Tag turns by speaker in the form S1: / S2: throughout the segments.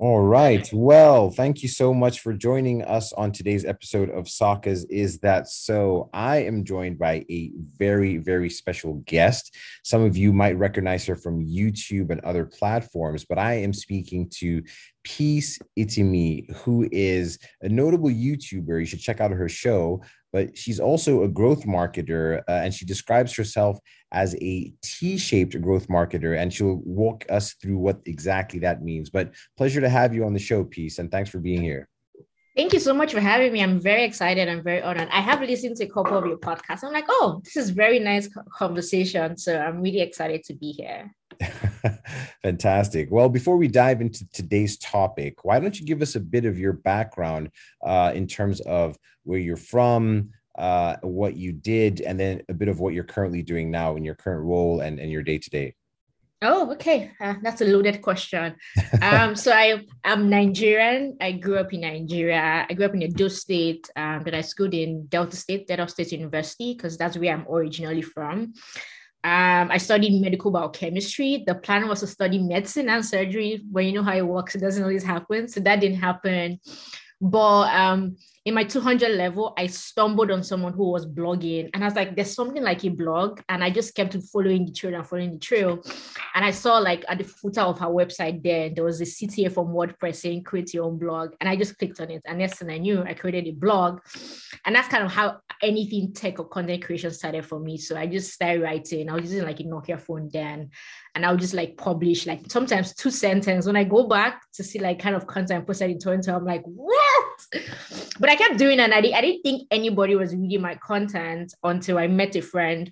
S1: All right. Well, thank you so much for joining us on today's episode of Saka's Is That So? I am joined by a very, very special guest. Some of you might recognize her from YouTube and other platforms, but I am speaking to Peace Itimi, who is a notable YouTuber. You should check out her show, but she's also a growth marketer uh, and she describes herself as a T-shaped growth marketer and she'll walk us through what exactly that means. But pleasure to have you on the show, Peace, and thanks for being here.
S2: Thank you so much for having me. I'm very excited. I'm very honored. I have listened to a couple of your podcasts. I'm like, oh, this is very nice conversation. So I'm really excited to be here.
S1: Fantastic. Well, before we dive into today's topic, why don't you give us a bit of your background uh, in terms of where you're from, uh, what you did, and then a bit of what you're currently doing now in your current role and, and your day to day?
S2: Oh, okay. Uh, that's a loaded question. Um, so I I'm Nigerian. I grew up in Nigeria. I grew up in Edo State, um, but I schooled in Delta State, Delta State University, because that's where I'm originally from. Um, I studied medical biochemistry. The plan was to study medicine and surgery, but you know how it works. It doesn't always happen. So that didn't happen. But um, in my 200 level, I stumbled on someone who was blogging, and I was like, "There's something like a blog," and I just kept following the trail and following the trail, and I saw like at the footer of her website there, there was a CTA from WordPress saying "create your own blog," and I just clicked on it, and next thing I knew, I created a blog, and that's kind of how anything tech or content creation started for me. So I just started writing. I was using like a Nokia phone then, and I would just like publish like sometimes two sentences. When I go back to see like kind of content posted in Toronto, I'm like, what? But I kept doing and I, I didn't think anybody was reading my content until I met a friend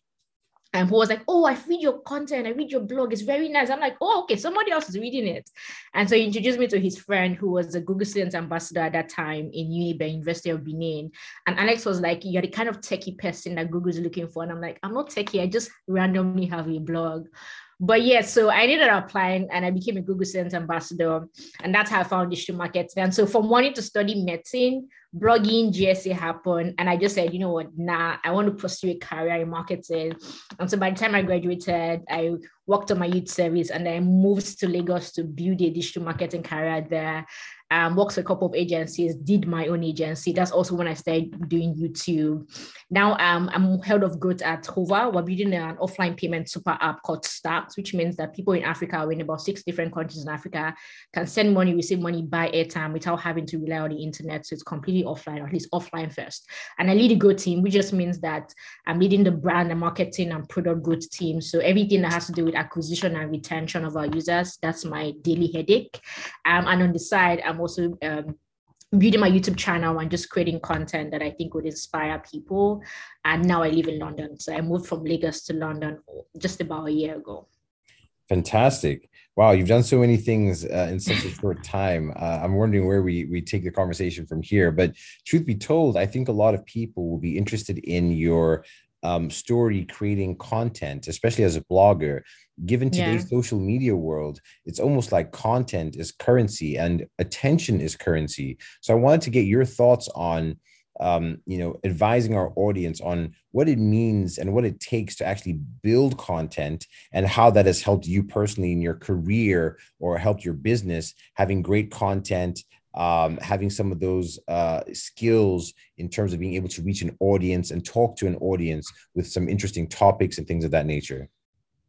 S2: and who was like, Oh, I read your content, I read your blog, it's very nice. I'm like, Oh, okay, somebody else is reading it. And so he introduced me to his friend who was a Google Student Ambassador at that time in University of Benin. And Alex was like, You're the kind of techie person that Google's looking for. And I'm like, I'm not techie, I just randomly have a blog. But yeah, so I ended up applying and I became a Google Student Ambassador. And that's how I found digital marketing. And so from wanting to study medicine, blogging, GSA happened. And I just said, you know what, nah, I want to pursue a career in marketing. And so by the time I graduated, I worked on my youth service and then moved to Lagos to build a digital marketing career there um, worked for a couple of agencies, did my own agency. That's also when I started doing YouTube. Now um, I'm head of growth at Hover. We're building an offline payment super app called Stax, which means that people in Africa, or in about six different countries in Africa, can send money, receive money, buy airtime without having to rely on the internet. So it's completely offline, or at least offline first. And I lead a growth team, which just means that I'm leading the brand and marketing and product growth team. So everything that has to do with acquisition and retention of our users, that's my daily headache. Um, and on the side, I'm I'm also um, building my YouTube channel and just creating content that I think would inspire people. And now I live in London. So I moved from Lagos to London just about a year ago.
S1: Fantastic. Wow, you've done so many things uh, in such a short time. Uh, I'm wondering where we, we take the conversation from here. But truth be told, I think a lot of people will be interested in your um, story creating content, especially as a blogger. Given today's yeah. social media world, it's almost like content is currency and attention is currency. So I wanted to get your thoughts on, um, you know, advising our audience on what it means and what it takes to actually build content and how that has helped you personally in your career or helped your business having great content um, having some of those uh, skills in terms of being able to reach an audience and talk to an audience with some interesting topics and things of that nature.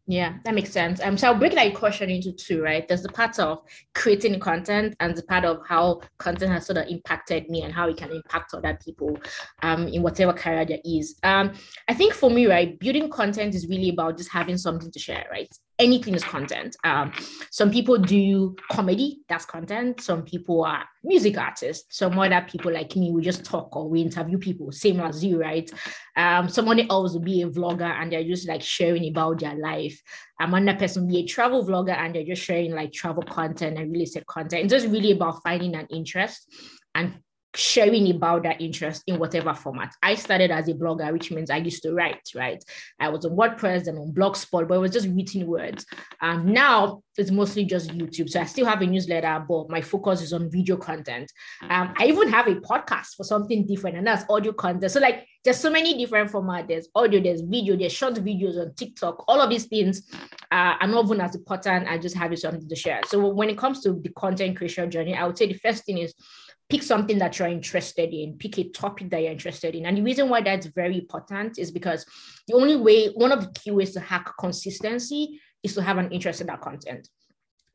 S2: Yeah, that makes sense. Um, so I'll break that question into two, right? There's the part of creating content and the part of how content has sort of impacted me and how it can impact other people um, in whatever career there is. Um, I think for me, right, building content is really about just having something to share, right? Anything is content. Um, some people do comedy, that's content. Some people are music artists. Some other people like me, we just talk or we interview people, same as you, right? Um, someone else will be a vlogger and they're just like sharing about their life. Um, another person will be a travel vlogger and they're just sharing like travel content and real estate content. It's just really about finding an interest and sharing about that interest in whatever format. I started as a blogger, which means I used to write, right? I was on WordPress and on Blogspot, but it was just written words. Um, now it's mostly just YouTube. So I still have a newsletter, but my focus is on video content. Um, I even have a podcast for something different, and that's audio content. So like there's so many different formats. There's audio, there's video, there's short videos on TikTok. All of these things uh, are not even as important. I just have something to share. So when it comes to the content creation journey, I would say the first thing is pick something that you're interested in, pick a topic that you're interested in. And the reason why that's very important is because the only way, one of the key ways to hack consistency is to have an interest in that content.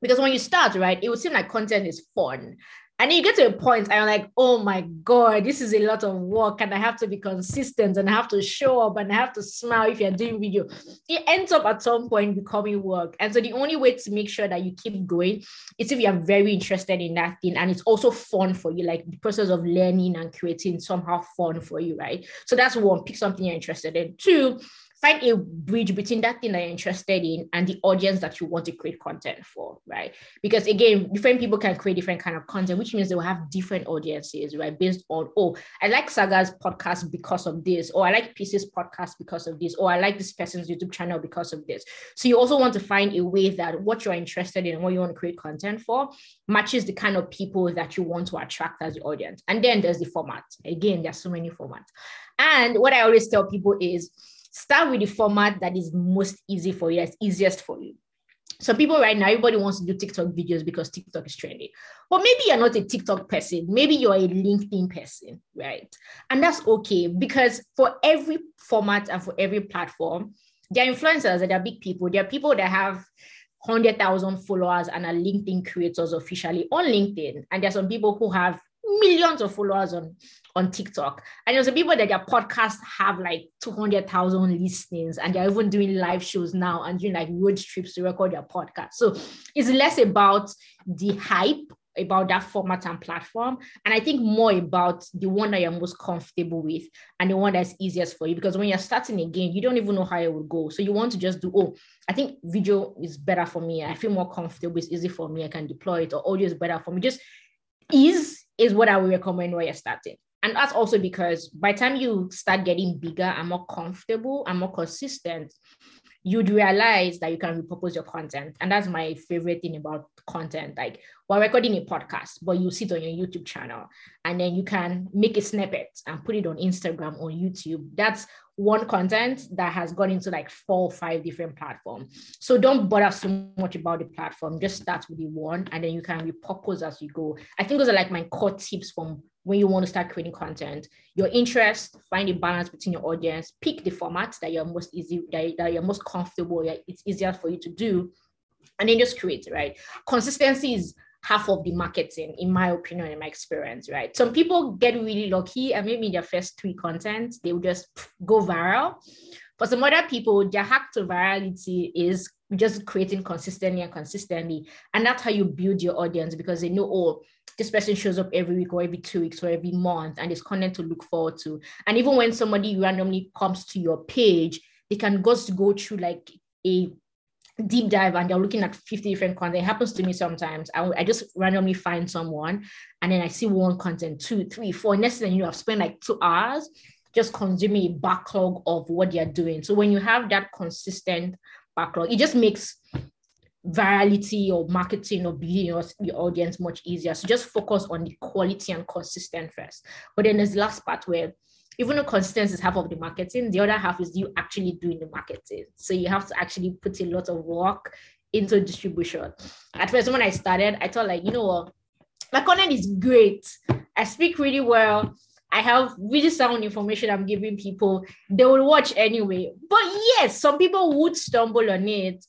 S2: Because when you start, right, it would seem like content is fun. And you get to a point and you're like, oh my God, this is a lot of work and I have to be consistent and I have to show up and I have to smile if you're doing video. It ends up at some point becoming work. And so the only way to make sure that you keep going is if you're very interested in that thing and it's also fun for you, like the process of learning and creating somehow fun for you, right? So that's one, pick something you're interested in. Two, find a bridge between that thing that you're interested in and the audience that you want to create content for right? Because again different people can create different kind of content which means they will have different audiences right? Based on oh i like Saka's podcast because of this or i like Peace's podcast because of this or i like this person's youtube channel because of this. So you also want to find a way that what you're interested in and what you want to create content for matches the kind of people that you want to attract as the audience. And then there's the format. Again there's so many formats. And what i always tell people is start with the format that is most easy for you, that's easiest for you. So people right now, everybody wants to do TikTok videos because TikTok is trending. But maybe you're not a TikTok person. Maybe you're a LinkedIn person, right? And that's okay because for every format and for every platform, there are influencers and there are big people. There are people that have 100,000 followers and are LinkedIn creators officially on LinkedIn. And there are some people who have millions of followers on on TikTok. And there's people that their podcasts have like 200,000 listings and they're even doing live shows now and doing like road trips to record their podcast. So it's less about the hype about that format and platform. And I think more about the one that you're most comfortable with and the one that's easiest for you. Because when you're starting again, you don't even know how it will go. So you want to just do, oh, I think video is better for me. I feel more comfortable. It's easy for me. I can deploy it, or audio is better for me. Just ease is what I would recommend when you're starting. And that's also because by the time you start getting bigger and more comfortable and more consistent, you'd realize that you can repurpose your content. And that's my favorite thing about content. Like we're recording a podcast, but you sit on your YouTube channel and then you can make a snippet and put it on Instagram or YouTube. That's one content that has gone into like four or five different platforms. So don't bother so much about the platform. Just start with the one and then you can repurpose as you go. I think those are like my core tips from when you want to start creating content. Your interest, find a balance between your audience, pick the format that you're most easy, that, that you're most comfortable, it's easier for you to do, and then just create, right? Consistency is half of the marketing, in my opinion, in my experience, right? Some people get really lucky and maybe their first three content, they will just go viral. For some other people, their hack to virality is just creating consistently and consistently. And that's how you build your audience because they know, oh, this person shows up every week or every two weeks or every month and there's content to look forward to. And even when somebody randomly comes to your page, they can just go through like a deep dive and they're looking at 50 different content. It happens to me sometimes. I, I just randomly find someone and then I see one content, two, three, four. Next thing you know, I've spent like two hours just consuming a backlog of what they're doing. So when you have that consistent backlog, it just makes virality or marketing or building your, your audience much easier. So just focus on the quality and consistent first. But then there's the last part where even though consistency is half of the marketing, the other half is you actually doing the marketing. So you have to actually put a lot of work into distribution. At first, when I started, I thought like, you know what, my content is great. I speak really well. I have really sound information I'm giving people. They will watch anyway. But yes, some people would stumble on it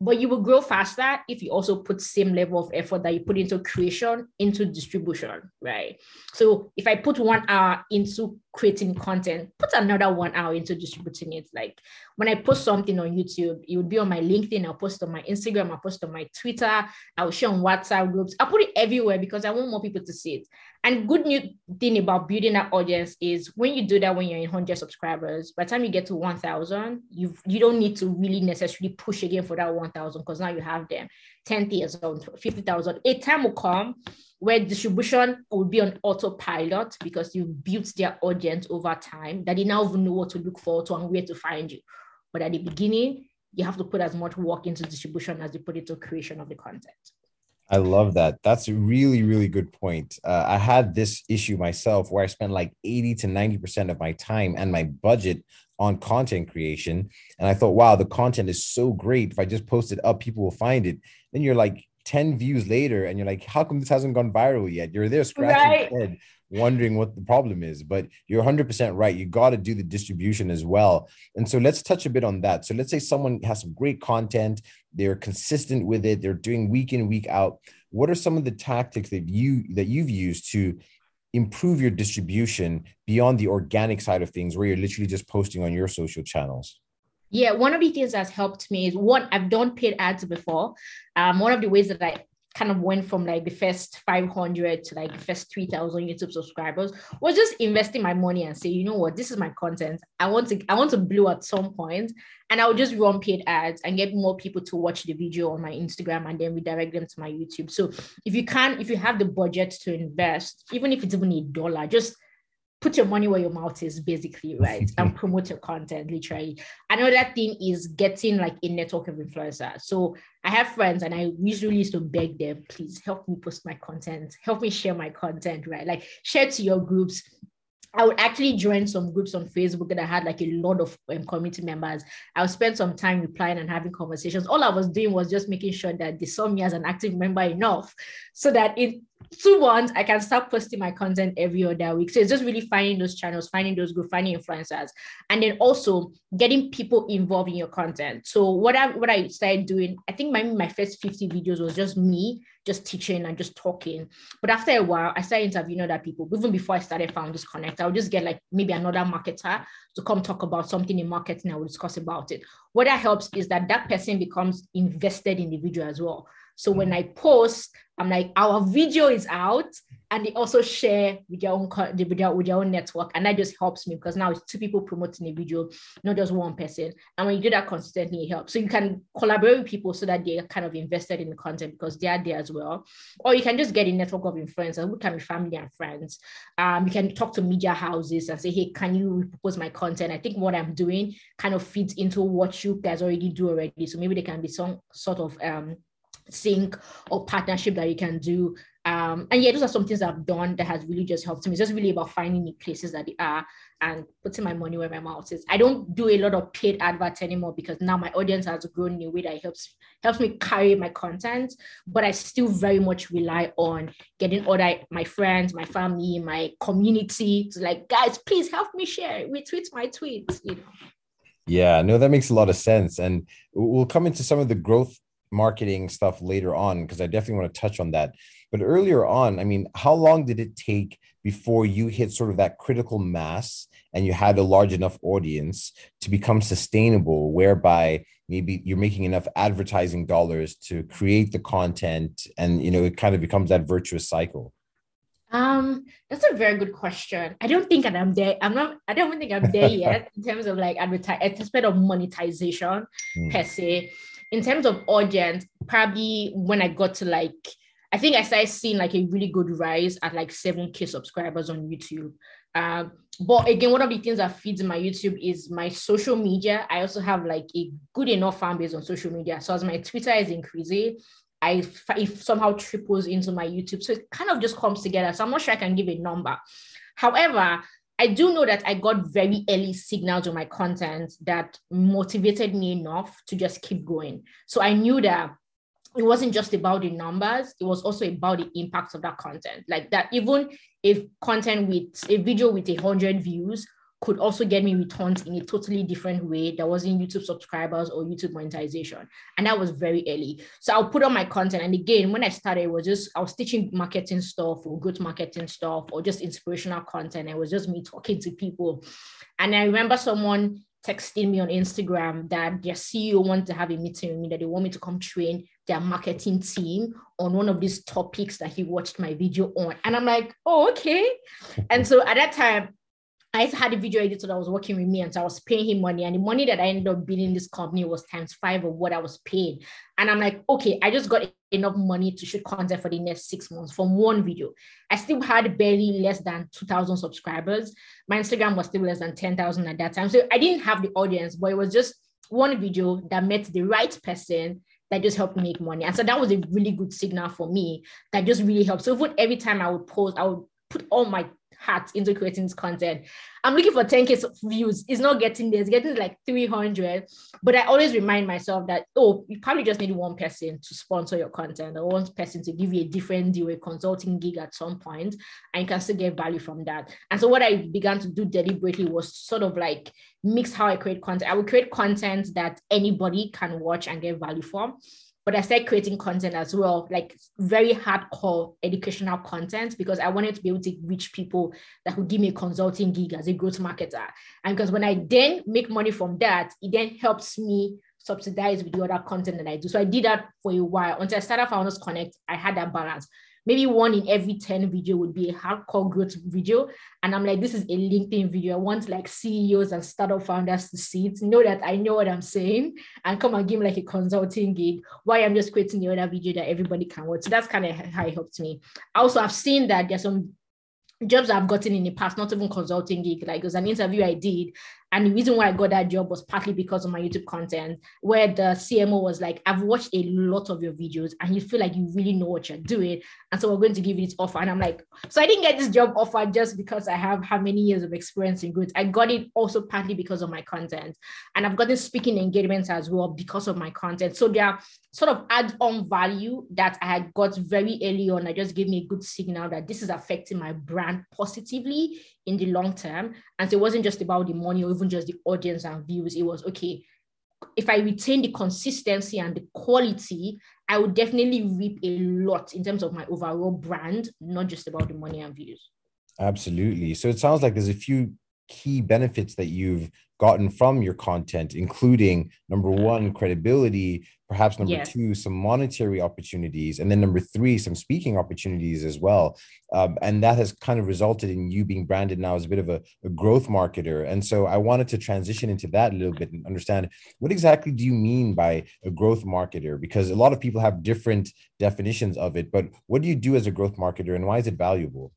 S2: but you will grow faster if you also put same level of effort that you put into creation into distribution right so if i put one hour into creating content put another one hour into distributing it. Like when i post something on youtube it would be on my linkedin i'll post on my instagram i'll post on my twitter i'll share on whatsapp groups. I'll put it everywhere because i want more people to see it. And good new thing about building that audience is when you do that when you're in 100 subscribers, by the time you get to 1,000, you you don't need to really necessarily push again for that 1,000 because now you have them 10,000, 50,000. A time will come where distribution will be on autopilot because you've built their audience over time that they now know what to look for to and where to find you. But at the beginning, you have to put as much work into distribution as you put into creation of the content.
S1: I love that. That's a really, really good point. Uh, I had this issue myself where I spent like 80 to 90% of my time and my budget on content creation. And I thought, wow, the content is so great. If I just post it up, people will find it. Then you're like 10 views later and you're like, how come this hasn't gone viral yet? You're there scratching right. your head, wondering what the problem is. But you're 100% right. You got to do the distribution as well. And so let's touch a bit on that. So let's say someone has some great content, they're consistent with it, they're doing week in, week out. What are some of the tactics that you that you've used to improve your distribution beyond the organic side of things where you're literally just posting on your social channels?
S2: Yeah, one of the things that's helped me is one, I've done paid ads before. Um, one of the ways that I kind of went from like the first 500 to like the first 3000 youtube subscribers was just investing my money and say you know what? This is my content. I want to i want to blow at some point. And i would just run paid ads and get more people to watch the video on my instagram and then redirect them to my youtube. So if you can if you have the budget to invest even if it's even a dollar just put your money where your mouth is basically right and promote your content literally. Another thing is getting like a network of influencers so i have friends and i usually used to beg them please help me post my content. Help me share my content right? Like share to your groups. I would actually join some groups on Facebook that I had like a lot of um, community members. I would spend some time replying and having conversations. All I was doing was just making sure that they saw me as an active member enough so that in two months I can start posting my content every other week. So it's just really finding those channels, finding those groups, finding influencers, and then also getting people involved in your content. So what I what I started doing, I think my my first 50 videos was just me just teaching and just talking. But after a while, I started interviewing other people. Even before I started Founders Connect, I would just get like maybe another marketer to come talk about something in marketing. And I will discuss about it. What that helps is that that person becomes invested in the video as well. So when I post, I'm like, our video is out, and they also share with their own with their, with their own network, and that just helps me because now it's two people promoting a video, not just one person. And when you do that consistently, it helps. So you can collaborate with people so that they're kind of invested in the content because they are there as well. Or you can just get a network of influencers who can be family and friends. Um, you can talk to media houses and say, hey, can you propose my content? I think what I'm doing kind of fits into what you guys already do already. So maybe there can be some sort of um sync or partnership that you can do. Um, and yeah, those are some things I've done that has really just helped me. It's just really about finding the places that they are and putting my money where my mouth is. I don't do a lot of paid adverts anymore because now my audience has grown in a way that helps helps me carry my content. But I still very much rely on getting other my friends, my family, my community to like, guys, please help me share, retweet my tweets, you know.
S1: Yeah, no, that makes a lot of sense. And we'll come into some of the growth marketing stuff later on because I definitely want to touch on that. But earlier on, I mean, how long did it take before you hit sort of that critical mass and you had a large enough audience to become sustainable, whereby maybe you're making enough advertising dollars to create the content and you know it kind of becomes that virtuous cycle?
S2: Um, that's a very good question. I don't think I'm there. I'm not. I don't think I'm there yet in terms of like advertise, aspect of monetization mm. per se in terms of audience, probably when I got to like, I think I started seeing like a really good rise at like 7K subscribers on YouTube. Um, but again, one of the things that feeds my YouTube is my social media. I also have like a good enough fan base on social media. So as my Twitter is increasing, I if somehow triples into my YouTube. So it kind of just comes together. So I'm not sure I can give a number. However, I do know that I got very early signals on my content that motivated me enough to just keep going. So I knew that it wasn't just about the numbers, it was also about the impact of that content. Like that, even if content with a video with a hundred views could also get me returns in a totally different way that wasn't YouTube subscribers or YouTube monetization. And that was very early. So I'll put on my content. And again, when I started, it was just I was teaching marketing stuff or good marketing stuff or just inspirational content. It was just me talking to people. And I remember someone texting me on Instagram that their CEO wants to have a meeting with me, that they want me to come train their marketing team on one of these topics that he watched my video on. And I'm like, oh, okay. and so at that time, I had a video editor that was working with me, and so I was paying him money. And the money that I ended up billing this company was times five of what I was paid. And I'm like, okay, I just got enough money to shoot content for the next six months from one video. I still had barely less than 2,000 subscribers. My Instagram was still less than 10,000 at that time. So I didn't have the audience, but it was just one video that met the right person that just helped me make money. And so that was a really good signal for me that just really helped. So every time I would post, I would put all my heart into creating this content. I'm looking for 10k views. It's not getting there. It's getting like 300. But I always remind myself that oh, you probably just need one person to sponsor your content, or one person to give you a different deal, a consulting gig at some point, and you can still get value from that. And so what I began to do deliberately was sort of like mix how I create content. I would create content that anybody can watch and get value from but I started creating content as well, like very hardcore educational content, because I wanted to be able to reach people that would give me a consulting gig as a growth marketer. And because when I then make money from that, it then helps me subsidize with the other content that I do. So I did that for a while until I started Founders Connect. I had that balance maybe one in every 10 video would be a hardcore growth video. And I'm like, this is a LinkedIn video. I want like CEOs and startup founders to see it, know that I know what I'm saying, and come and give me like a consulting gig while I'm just creating the other video that everybody can watch. So that's kind of how it helped me. Also, I've seen that there's some jobs I've gotten in the past, not even consulting gig. Like it was an interview I did and the reason why I got that job was partly because of my YouTube content, where the CMO was like, I've watched a lot of your videos and you feel like you really know what you're doing. And so we're going to give you this offer. And I'm like, so I didn't get this job offer just because I have how many years of experience in goods. I got it also partly because of my content. And I've gotten speaking engagements as well because of my content. So there are sort of add-on value that I had got very early on. that just gave me a good signal that this is affecting my brand positively in the long term. And so it wasn't just about the money or even just the audience and views. It was okay, if I retain the consistency and the quality, I would definitely reap a lot in terms of my overall brand, not just about the money and views.
S1: Absolutely. So it sounds like there's a few key benefits that you've gotten from your content, including number one, credibility, perhaps number yes. two, some monetary opportunities, and then number three, some speaking opportunities as well. Um, and that has kind of resulted in you being branded now as a bit of a, a, growth marketer. And so I wanted to transition into that a little bit and understand what exactly do you mean by a growth marketer? Because a lot of people have different definitions of it, but what do you do as a growth marketer and why is it valuable?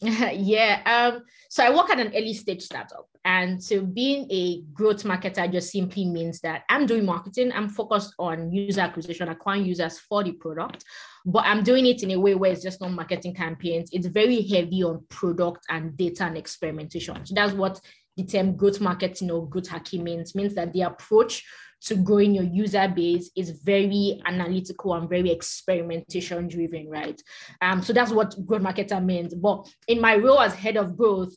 S2: yeah. Um, so I work at an early stage startup. And so being a growth marketer just simply means that I'm doing marketing. I'm focused on user acquisition, acquiring users for the product, but I'm doing it in a way where it's just not marketing campaigns. It's very heavy on product and data and experimentation. So that's what the term growth marketing or growth hacking means, means that the approach to growing your user base is very analytical and very experimentation driven, right? Um, so that's what growth marketer means. But in my role as head of growth,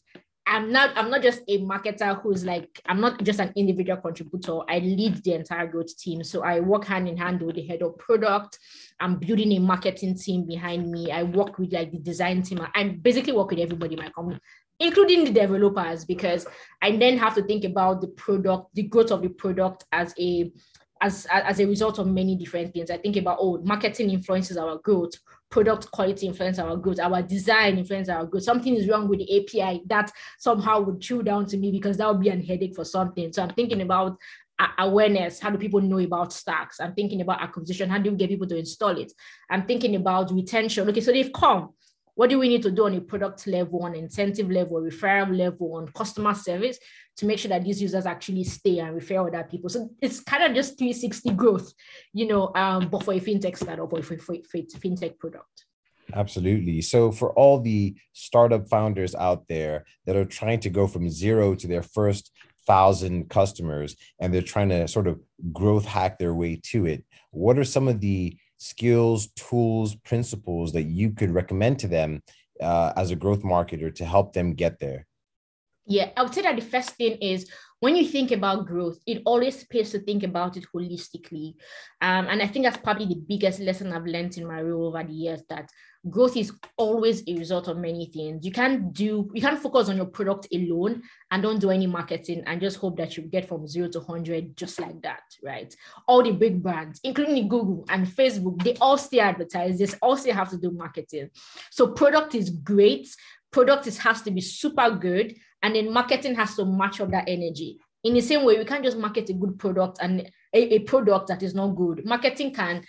S2: I'm not I'm not just a marketer who's like I'm not just an individual contributor. I lead the entire growth team. So I work hand in hand with the head of product. I'm building a marketing team behind me. I work with like the design team. I basically work with everybody in my company including the developers, because I then have to think about the product, the growth of the product as a as, as a result of many different things. I think about oh, marketing influences our growth, product quality influences our growth, our design influences our growth. Something is wrong with the API that somehow would chew down to me because that would be a headache for something. So I'm thinking about awareness how do people know about Stax i'm thinking about acquisition how do we get people to install it i'm thinking about retention okay so they've come what do we need to do on a product level, on incentive level, referral level, on customer service to make sure that these users actually stay and refer other people? So it's kind of just 360 growth, you know, um, but for a fintech startup or for, for, for a fintech product.
S1: Absolutely. So, for all the startup founders out there that are trying to go from zero to their first thousand customers and they're trying to sort of growth hack their way to it, what are some of the skills, tools, principles that you could recommend to them uh, as a growth marketer to help them get there?
S2: Yeah, I would say that the first thing is when you think about growth, it always pays to think about it holistically. Um, and I think that's probably the biggest lesson I've learned in my role over the years that growth is always a result of many things. You can't do, you can't focus on your product alone and don't do any marketing and just hope that you get from zero to 100 just like that, right? All the big brands, including Google and Facebook, they all still advertise, they all still have to do marketing. So product is great. Product is, has to be super good. And then marketing has to match up that energy. In the same way, we can't just market a good product and a, a product that is not good. Marketing can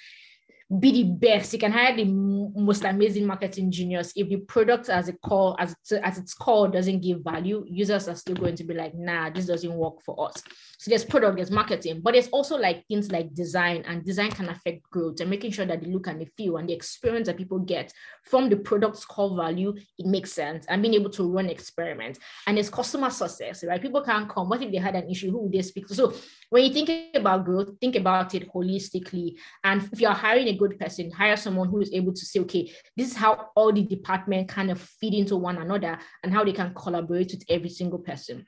S2: be the best. You can hire the most amazing marketing genius. If the product as a call, as as its core doesn't give value, users are still going to be like, nah, this doesn't work for us. So there's product, there's marketing, but there's also like things like design, and design can affect growth and making sure that the look and the feel and the experience that people get from the product's core value, it makes sense, and being able to run experiments. And there's customer success, right? People can't come. What if they had an issue? Who would they speak to? So when you think about growth, think about it holistically. And if you're hiring a good person, hire someone who is able to say, okay, this is how all the department kind of feed into one another and how they can collaborate with every single person.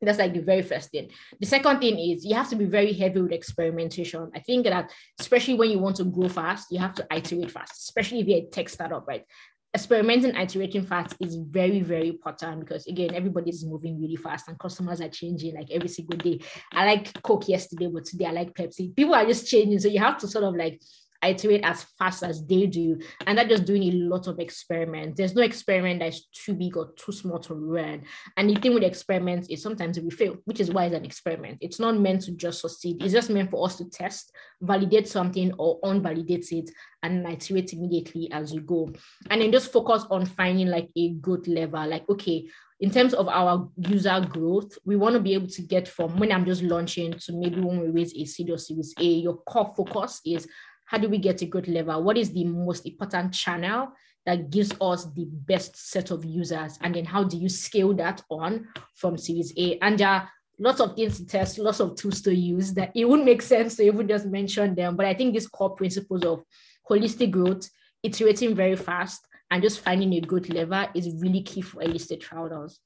S2: That's like the very first thing. The second thing is you have to be very heavy with experimentation. I think that especially when you want to grow fast, you have to iterate fast, especially if you're a tech startup, right? Experimenting iterating fast is very very important because again everybody's moving really fast and customers are changing like every single day. I like coke yesterday but today i like pepsi. People are just changing so you have to sort of like iterate as fast as they do. And that just doing a lot of experiments. There's no experiment that's too big or too small to run. And the thing with experiments is sometimes we fail, which is why it's an experiment. It's not meant to just succeed. It's just meant for us to test, validate something or unvalidate it and iterate immediately as you go. And then just focus on finding like a good level. Like, okay, in terms of our user growth, we want to be able to get from when I'm just launching to maybe when we raise a seed or series A, your core focus is how do we get a good level? What is the most important channel that gives us the best set of users? And then how do you scale that on from Series A? And there are lots of things to test, lots of tools to use that it wouldn't make sense to even just mention them. But I think these core principles of holistic growth, iterating very fast, and just finding a good lever is really key for early stage founders.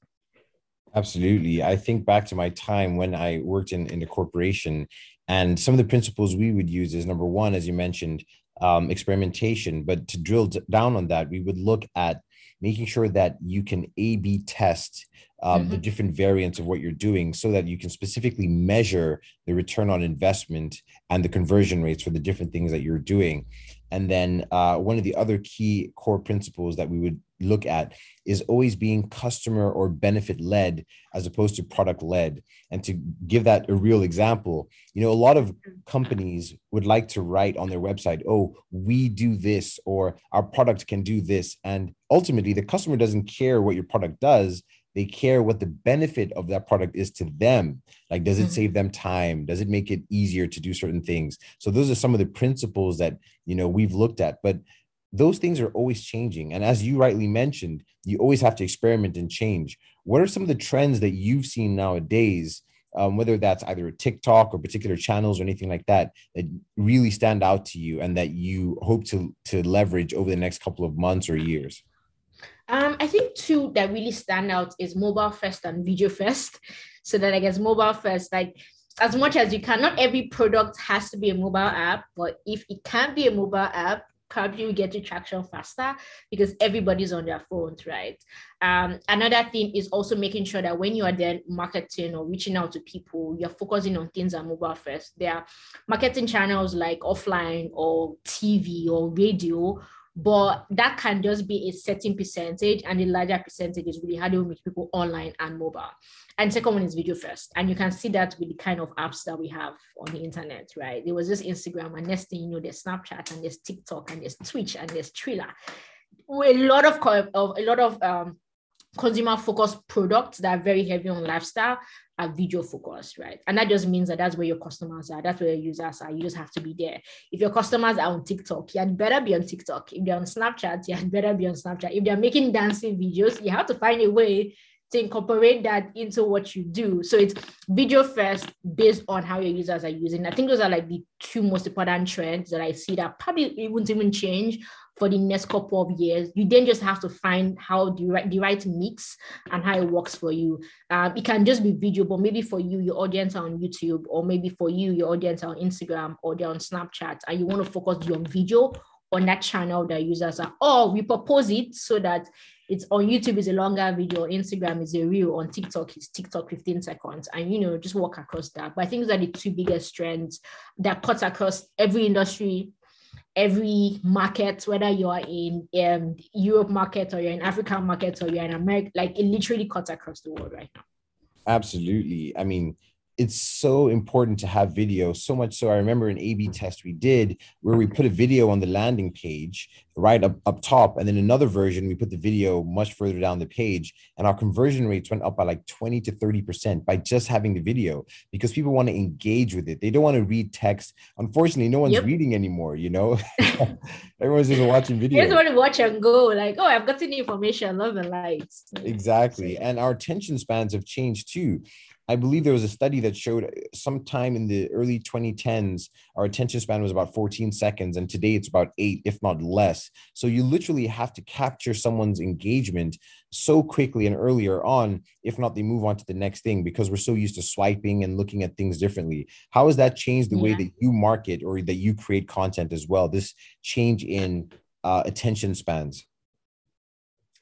S1: Absolutely. I think back to my time when I worked in, in the corporation and some of the principles we would use is number one, as you mentioned, um, experimentation. But to drill down on that, we would look at making sure that you can A B test um, mm-hmm. the different variants of what you're doing so that you can specifically measure the return on investment and the conversion rates for the different things that you're doing. And then uh, one of the other key core principles that we would look at is always being customer or benefit led as opposed to product led. And to give that a real example, you know, a lot of companies would like to write on their website, oh, we do this, or our product can do this. And ultimately, the customer doesn't care what your product does they care what the benefit of that product is to them. Like does it mm-hmm. save them time? Does it make it easier to do certain things? So those are some of the principles that you know we've looked at but those things are always changing. And as you rightly mentioned you always have to experiment and change. What are some of the trends that you've seen nowadays um, whether that's either a TikTok or particular channels or anything like that, that really stand out to you and that you hope to to leverage over the next couple of months or years?
S2: Um, I think two that really stand out is mobile first and video first. So that I guess mobile first, like as much as you can, not every product has to be a mobile app, but if it can be a mobile app, probably you get to traction faster because everybody's on their phones, right? Um, another thing is also making sure that when you are then marketing or reaching out to people, you're focusing on things that mobile first. There are marketing channels like offline or TV or radio but that can just be a certain percentage and the larger percentage is really how do we make people online and mobile. And second one is video first. And you can see that with the kind of apps that we have on the internet right? There was just instagram and next thing you know there's snapchat and there's tiktok and there's twitch and there's Triller a lot of, of a lot of um, consumer focused products that are very heavy on lifestyle are video focused, right? And that just means that that's where your customers are, that's where your users are. You just have to be there. If your customers are on TikTok, you had better be on TikTok. If they're on Snapchat, you had better be on Snapchat. If they're making dancing videos, you have to find a way to incorporate that into what you do. So it's video first based on how your users are using. I think those are like the two most important trends that I see that probably it won't even change for the next couple of years. You then just have to find how the right, the right mix and how it works for you. Um, it can just be video, but maybe for you, your audience are on YouTube, or maybe for you, your audience are on Instagram or they're on Snapchat, and you want to focus on video on that channel that users are. Or we propose it so that it's on YouTube is a longer video, Instagram is a reel, on TikTok is TikTok 15 seconds, and you know, just walk across that. But I think those are the two biggest trends that cuts across every industry, every market, whether you are in um, Europe market or you're in African market or you're in America, like it literally cuts across the world right now.
S1: Absolutely. I mean, it's so important to have video so much so i remember an ab test we did where we put a video on the landing page right up, up top. And then another version we put the video much further down the page and our conversion rates went up by like 20 to 30 percent by just having the video because people want to engage with it. They don't want to read text. Unfortunately no one's yep. reading anymore you know? Everyone's just watching video.
S2: They just want to watch and go like oh i've gotten information. I love the lights.
S1: Exactly. and our attention spans have changed too. I believe there was a study that showed uh, sometime in the early 2010s, our attention span was about 14 seconds, and today it's about eight, if not less. So you literally have to capture someone's engagement so quickly and earlier on, if not, they move on to the next thing because we're so used to swiping and looking at things differently. How has that changed the yeah. way that you market or that you create content as well? This change in uh, attention spans.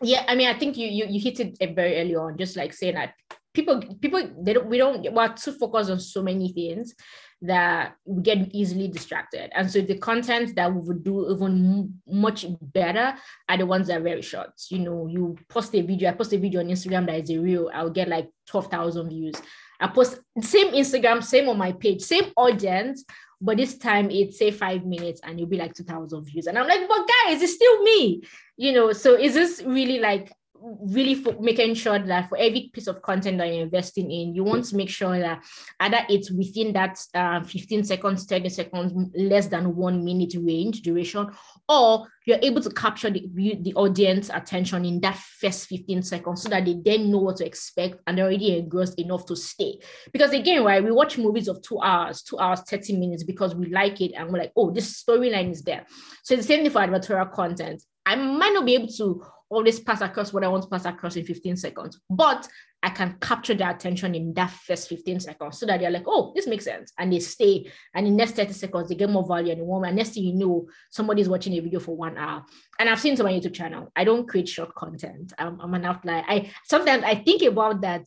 S2: Yeah, I mean, I think you you you hit it very early on, just like saying that people people they don't we don't we're too focused on so many things that we get easily distracted. And so the content that we would do even much better are the ones that are very short. You know you post a video i post a video on instagram that is a reel i'll get like 12,000 views. I post same instagram same on my page same audience but this time it's say five minutes and you'll be like 2000 views. And i'm like but guys it's still me. You know so is this really like really for making sure that for every piece of content that you're investing in, you want to make sure that either it's within that uh, 15 seconds, 30 seconds, less than one minute range duration, or you're able to capture the, the audience attention in that first 15 seconds so that they then know what to expect and they're already engrossed enough to stay. Because again, right, we watch movies of two hours, two hours, 30 minutes because we like it and we're like, oh, this storyline is there. So the same thing for advertorial content. I might not be able to always pass across what I want to pass across in 15 seconds. But I can capture their attention in that first 15 seconds so that they're like, oh, this makes sense. And they stay. And in next 30 seconds, they get more value and more. And next thing you know, somebody's watching a video for one hour. And I've seen to my YouTube channel. I don't create short content. I'm, I'm an outlier. I sometimes I think about that.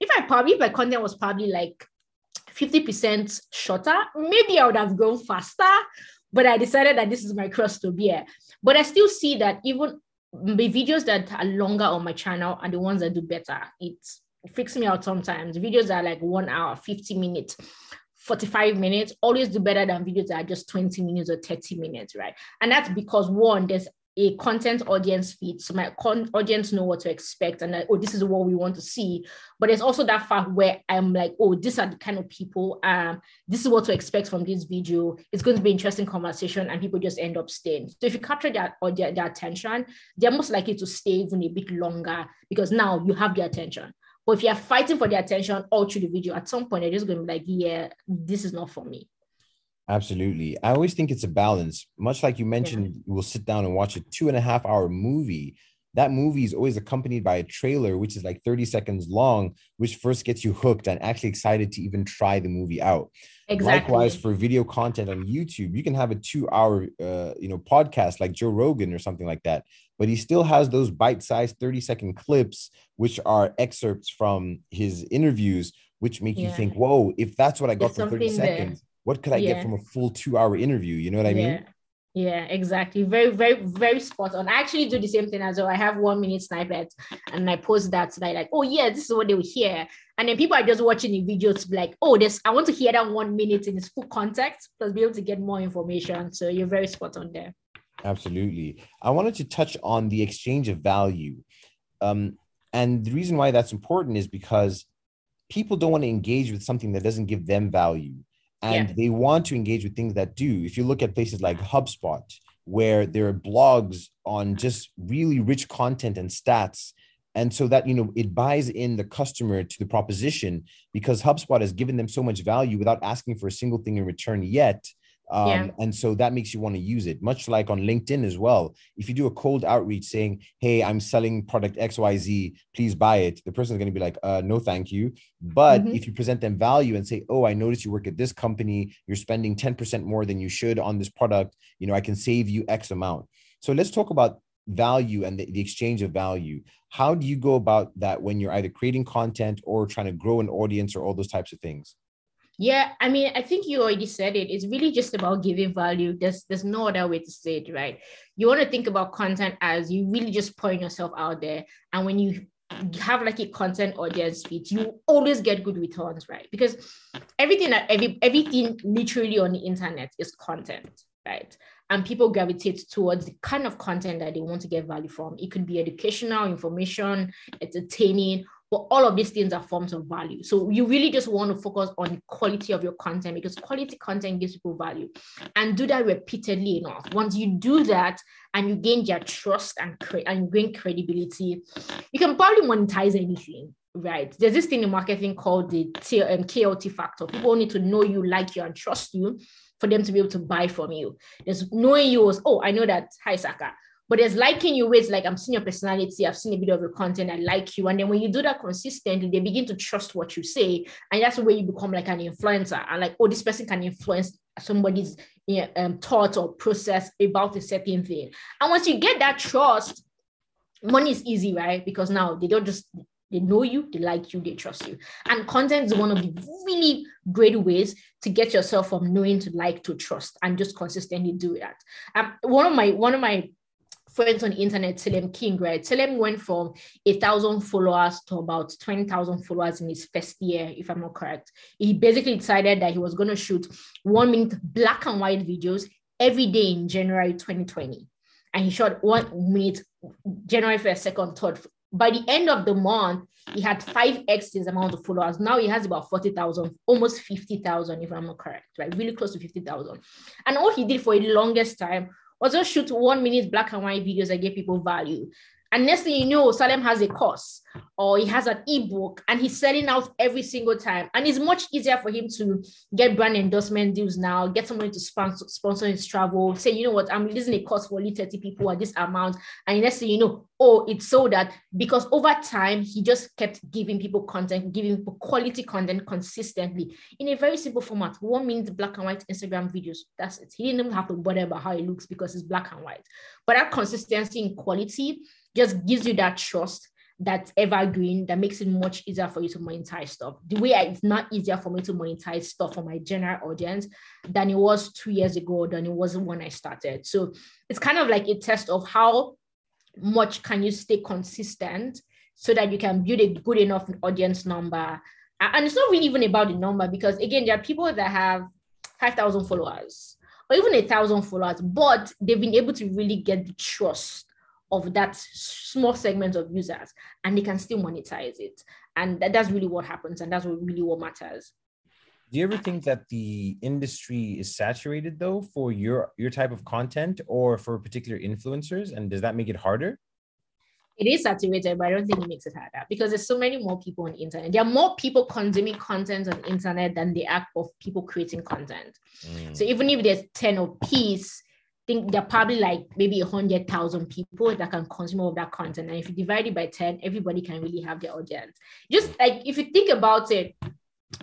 S2: If I probably if my content was probably like 50% shorter, maybe I would have grown faster. But I decided that this is my cross to bear. But I still see that even the videos that are longer on my channel are the ones that do better. It, freaks me out sometimes. Videos that are like one hour, 50 minutes, 45 minutes always do better than videos that are just 20 minutes or 30 minutes, right? And that's because one, there's a content audience feed so my con- audience know what to expect and like, oh this is what we want to see. But there's also that fact where i'm like oh these are the kind of people um this is what to expect from this video. It's going to be interesting conversation and people just end up staying. So if you capture that or their, their attention they're most likely to stay even a bit longer because now you have their attention. But if you're fighting for their attention all through the video at some point they're just going to be like yeah this is not for me
S1: Absolutely. I always think it's a balance. Much like you mentioned, yeah. we'll sit down and watch a two and a half hour movie. That movie is always accompanied by a trailer, which is like 30 seconds long, which first gets you hooked and actually excited to even try the movie out. Exactly. Likewise, for video content on YouTube, you can have a two-hour, uh, you know, podcast like Joe Rogan or something like that, but he still has those bite-sized 30-second clips, which are excerpts from his interviews, which make yeah. you think, "Whoa! If that's what I got There's for 30 seconds, what could I yeah. get from a full two hour interview? You know what I
S2: yeah.
S1: mean?
S2: Yeah, exactly. Very, very, very spot on. I actually do the same thing as well. I have one minute snippet and I post that so like, oh yeah, this is what they will hear. And then people are just watching the video to be like, oh, this I want to hear that one minute in its full context, plus be able to get more information. So you're very spot on there.
S1: Absolutely. I wanted to touch on the exchange of value. Um, and the reason why that's important is because people don't want to engage with something that doesn't give them value and yeah. they want to engage with things that do. If you look at places like HubSpot, where there are blogs on just really rich content and stats, and so that you know it buys in the customer to the proposition because HubSpot has given them so much value without asking for a single thing in return yet um, yeah. And so that makes you want to use it, much like on LinkedIn as well. If you do a cold outreach saying, Hey, I'm selling product XYZ, please buy it, the person is going to be like, uh, No, thank you. But mm-hmm. if you present them value and say, Oh, I noticed you work at this company, you're spending 10% more than you should on this product, you know, I can save you X amount. So let's talk about value and the, the exchange of value. How do you go about that when you're either creating content or trying to grow an audience or all those types of things?
S2: Yeah, I mean, I think you already said it. It's really just about giving value. There's there's no other way to say it, right? You want to think about content as you really just pouring yourself out there. And when you have like a content audience feed, you always get good returns, right? Because everything that every everything literally on the internet is content, right? And people gravitate towards the kind of content that they want to get value from. It could be educational, information, entertaining, but all of these things are forms of value. So you really just want to focus on the quality of your content because quality content gives people value and do that repeatedly enough. Once you do that and you gain their trust and, cre- and gain credibility, you can probably monetize anything. Right. There's this thing in marketing called the T- um, KLT factor. People need to know you, like you, and trust you for them to be able to buy from you. There's knowing you as, oh, I know that, hi, Saka but there's liking you ways like I'm seeing your personality, I've seen a bit of your content, I like you. And then when you do that consistently, they begin to trust what you say. And that's where you become like an influencer. And like, oh, this person can influence somebody's you know, um, thought or process about a certain thing. And once you get that trust, money is easy, right? Because now they don't just they know you, they like you, they trust you. And content is one of the really great ways to get yourself from knowing to like to trust and just consistently do that. Um, one of my one of my friends on the internet, Salem King, right? Telem went from a thousand followers to about 20,000 followers in his first year, if I'm not correct. He basically decided that he was going to shoot one minute black and white videos every day in January 2020. And he shot one minute January 1st, 2nd, 3rd. By the end of the month, he had 5x his amount of followers. Now he has about 40,000, almost 50,000, if I'm not correct, right? Really close to 50,000. And all he did for the longest time or just shoot one minute black and white videos that give people value. And next thing you know, Salem has a course or he has an ebook and he's selling out every single time. And it's much easier for him to get brand endorsement deals now, get somebody to sponsor, his travel, say, you know what, I'm releasing a course for only 30 people at this amount. And next thing you know, oh, it's so that because over time, he just kept giving people content, giving people quality content consistently in a very simple format. One minute black and white Instagram videos. That's it. He didn't even have to bother about how it looks because it's black and white. But that consistency in quality just gives you that trust that's evergreen that makes it much easier for you to monetize stuff. The way I, it's not easier for me to monetize stuff for my general audience than it was two years ago, than it wasn't when I started. So it's kind of like a test of how much can you stay consistent so that you can build a good enough audience number. And it's not really even about the number because again, there are people that have 5,000 followers or even a thousand followers, but they've been able to really get the trust of that small segment of users and they can still monetize it and that, that's really what happens and that's what really what matters
S1: do you ever think that the industry is saturated though for your your type of content or for particular influencers and does that make it harder
S2: it is saturated, but I don't think it makes it harder because there's so many more people on the internet. There are more people consuming content on the internet than the act of people creating content. Mm. So even if there's 10 of Peace, think there are probably like maybe a hundred thousand people that can consume all of that content. And if you divide it by 10, everybody can really have their audience. Just like if you think about it,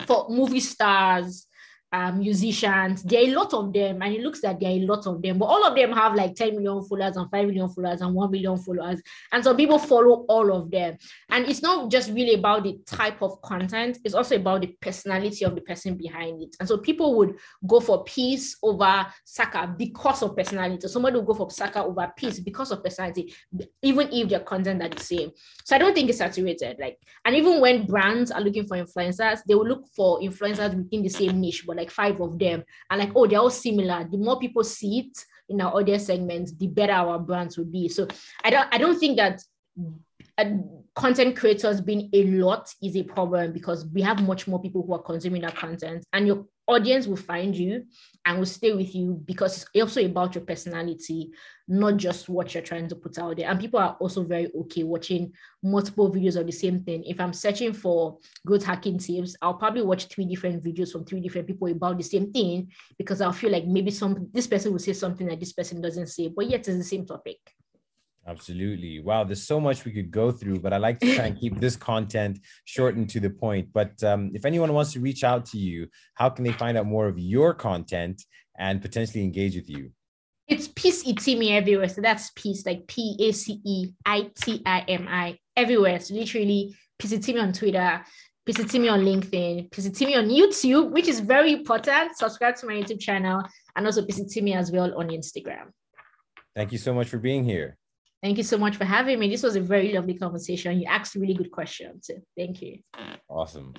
S2: for movie stars, um, musicians. There are a lot of them, and it looks like there are a lot of them, but all of them have like 10 million followers and 5 million followers and 1 million followers. And so people follow all of them. And it's not just really about the type of content, it's also about the personality of the person behind it. And so people would go for Peace over Saka because of personality. So somebody will go for Saka over Peace because of personality, even if their content are the same. So I don't think it's saturated. Like, and even when brands are looking for influencers, they will look for influencers within the same niche, but like like five of them. And like oh they're all similar. The more people see it in our audience segments the better our brands will be. So i don't i don't think that uh, content creators being a lot is a problem because we have much more people who are consuming our content. And your audience will find you and will stay with you because it's also about your personality, not just what you're trying to put out there. And people are also very okay watching multiple videos of the same thing. If I'm searching for good hacking tips, I'll probably watch three different videos from three different people about the same thing because I'll feel like maybe some this person will say something that this person doesn't say, but yet it's the same topic.
S1: Absolutely. Wow, there's so much we could go through, but I like to try and keep this content short and to the point. But um, if anyone wants to reach out to you, how can they find out more of your content and potentially engage with you?
S2: It's Peace Itimi everywhere. So that's peace, like P A C E I T I M I everywhere. So literally Peace Itimi on Twitter, Peace Itimi on LinkedIn, Peace Itimi on YouTube, which is very important. Subscribe to my YouTube channel and also Peace Itimi as well on Instagram.
S1: Thank you so much for being here.
S2: Thank you so much for having me. This was a very lovely conversation. You asked really good questions. thank you.
S1: Awesome.